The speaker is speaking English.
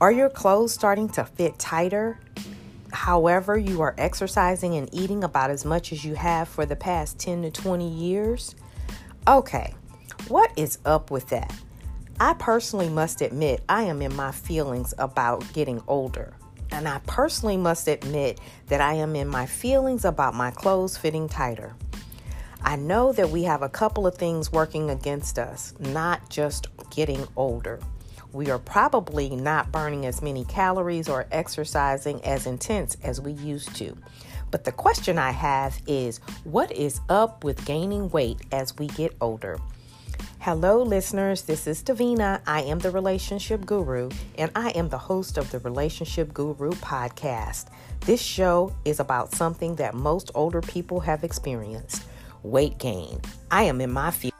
Are your clothes starting to fit tighter? However, you are exercising and eating about as much as you have for the past 10 to 20 years? Okay, what is up with that? I personally must admit I am in my feelings about getting older. And I personally must admit that I am in my feelings about my clothes fitting tighter. I know that we have a couple of things working against us, not just getting older. We are probably not burning as many calories or exercising as intense as we used to. But the question I have is what is up with gaining weight as we get older? Hello, listeners. This is Davina. I am the relationship guru, and I am the host of the Relationship Guru podcast. This show is about something that most older people have experienced weight gain. I am in my field.